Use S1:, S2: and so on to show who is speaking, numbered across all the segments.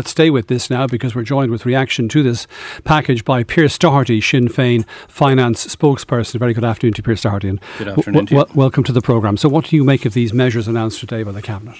S1: Let's stay with this now because we're joined with reaction to this package by Pearse Doherty, Sinn Féin finance spokesperson. Very good afternoon to Pearse Doherty. And
S2: good afternoon. W-
S1: w- welcome to the programme. So, what do you make of these measures announced today by the Cabinet?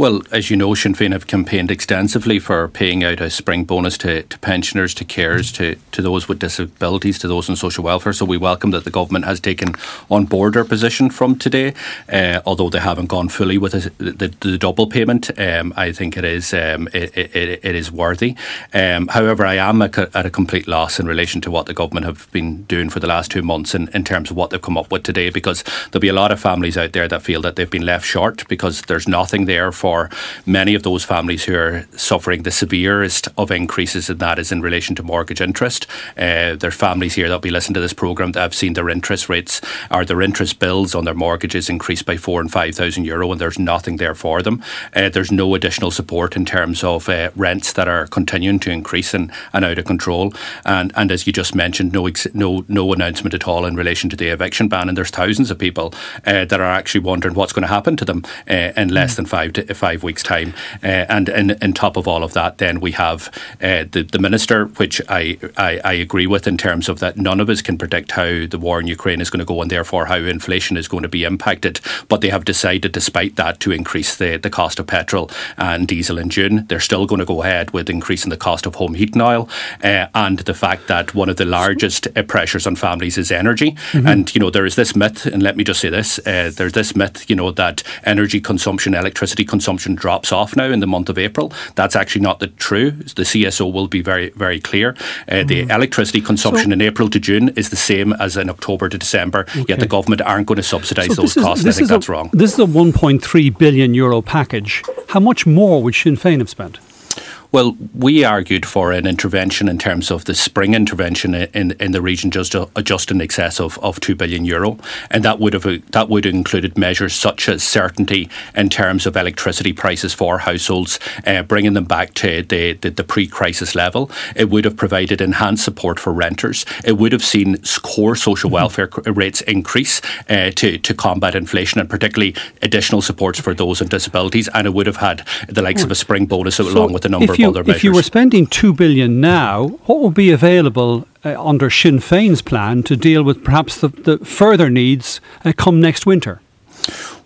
S2: Well, as you know, Sinn Féin have campaigned extensively for paying out a spring bonus to, to pensioners, to carers, to, to those with disabilities, to those on social welfare. So we welcome that the government has taken on board our position from today, uh, although they haven't gone fully with the, the, double payment. Um, I think it is um, it, it, it is worthy. Um, however, I am at a complete loss in relation to what the government have been doing for the last two months in, in terms of what they've come up with today, because there'll be a lot of families out there that feel that they've been left short because there's nothing there for for many of those families who are suffering the severest of increases, and that is in relation to mortgage interest. Uh, there are families here that will be listening to this programme that have seen their interest rates or their interest bills on their mortgages increase by four and five thousand euro, and there's nothing there for them. Uh, there's no additional support in terms of uh, rents that are continuing to increase and, and out of control. And and as you just mentioned, no ex- no no announcement at all in relation to the eviction ban. And there's thousands of people uh, that are actually wondering what's going to happen to them uh, in less than five to five weeks' time. Uh, and on top of all of that, then we have uh, the, the minister, which I, I, I, agree with in terms of that none of us can predict how the war in Ukraine is going to go and therefore how inflation is going to be impacted. But they have decided, despite that, to increase the, the cost of petrol and diesel in June. They're still going to go ahead with increasing the cost of home heating oil uh, and the fact that one of the largest uh, pressures on families is energy. Mm-hmm. And, you know, there is this myth, and let me just say this uh, there's this myth, you know, that energy consumption, electricity consumption, consumption drops off now in the month of April. That's actually not the true. The CSO will be very, very clear. Uh, the mm. electricity consumption so, in April to June is the same as in October to December, okay. yet the government aren't going to subsidise so those is, costs. I think that's
S1: a,
S2: wrong.
S1: This is a 1.3 billion euro package. How much more would Sinn Féin have spent?
S2: Well, we argued for an intervention in terms of the spring intervention in, in the region just uh, just in excess of, of two billion euro, and that would have that would have included measures such as certainty in terms of electricity prices for households, uh, bringing them back to the, the, the pre-crisis level. It would have provided enhanced support for renters. It would have seen core social mm-hmm. welfare rates increase uh, to to combat inflation, and particularly additional supports for those with disabilities. And it would have had the likes of a spring bonus so along with a number
S1: you,
S2: other measures.
S1: If you were spending two billion now, what would be available uh, under Sinn Féin's plan to deal with perhaps the, the further needs uh, come next winter?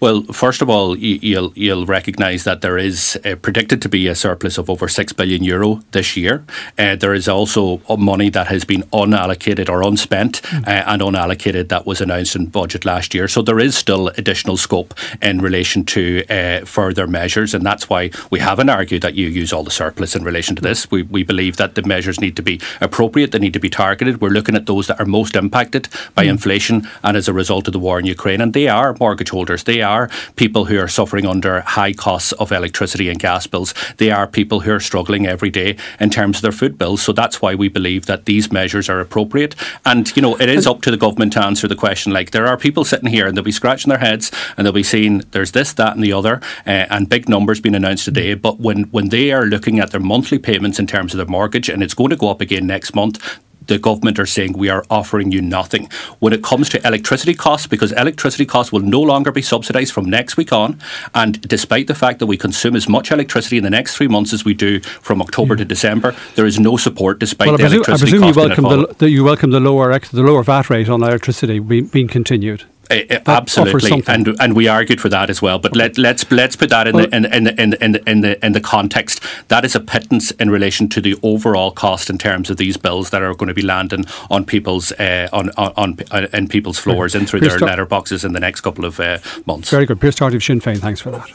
S2: Well, first of all, you'll you'll recognise that there is uh, predicted to be a surplus of over six billion euro this year. Uh, there is also money that has been unallocated or unspent mm. uh, and unallocated that was announced in budget last year. So there is still additional scope in relation to uh, further measures, and that's why we haven't argued that you use all the surplus in relation to this. We we believe that the measures need to be appropriate. They need to be targeted. We're looking at those that are most impacted by mm. inflation and as a result of the war in Ukraine, and they are mortgage holders. They are people who are suffering under high costs of electricity and gas bills. They are people who are struggling every day in terms of their food bills. So that's why we believe that these measures are appropriate. And, you know, it is up to the government to answer the question. Like, there are people sitting here and they'll be scratching their heads and they'll be saying there's this, that, and the other, uh, and big numbers being announced today. But when, when they are looking at their monthly payments in terms of their mortgage, and it's going to go up again next month, the government are saying we are offering you nothing. When it comes to electricity costs, because electricity costs will no longer be subsidised from next week on, and despite the fact that we consume as much electricity in the next three months as we do from October to December, there is no support despite well, the presume, electricity I presume
S1: you welcome the, the, you welcome the lower the lower VAT rate on electricity being continued.
S2: Uh, absolutely, and and we argued for that as well. But let let's let's put that in well, the in, in, in, in, in the in the context. That is a pittance in relation to the overall cost in terms of these bills that are going to be landing on people's uh, on, on, on in people's floors and through Pierce their letterboxes in the next couple of uh, months.
S1: Very good, Pearse Doherty of Sinn Féin. Thanks for that.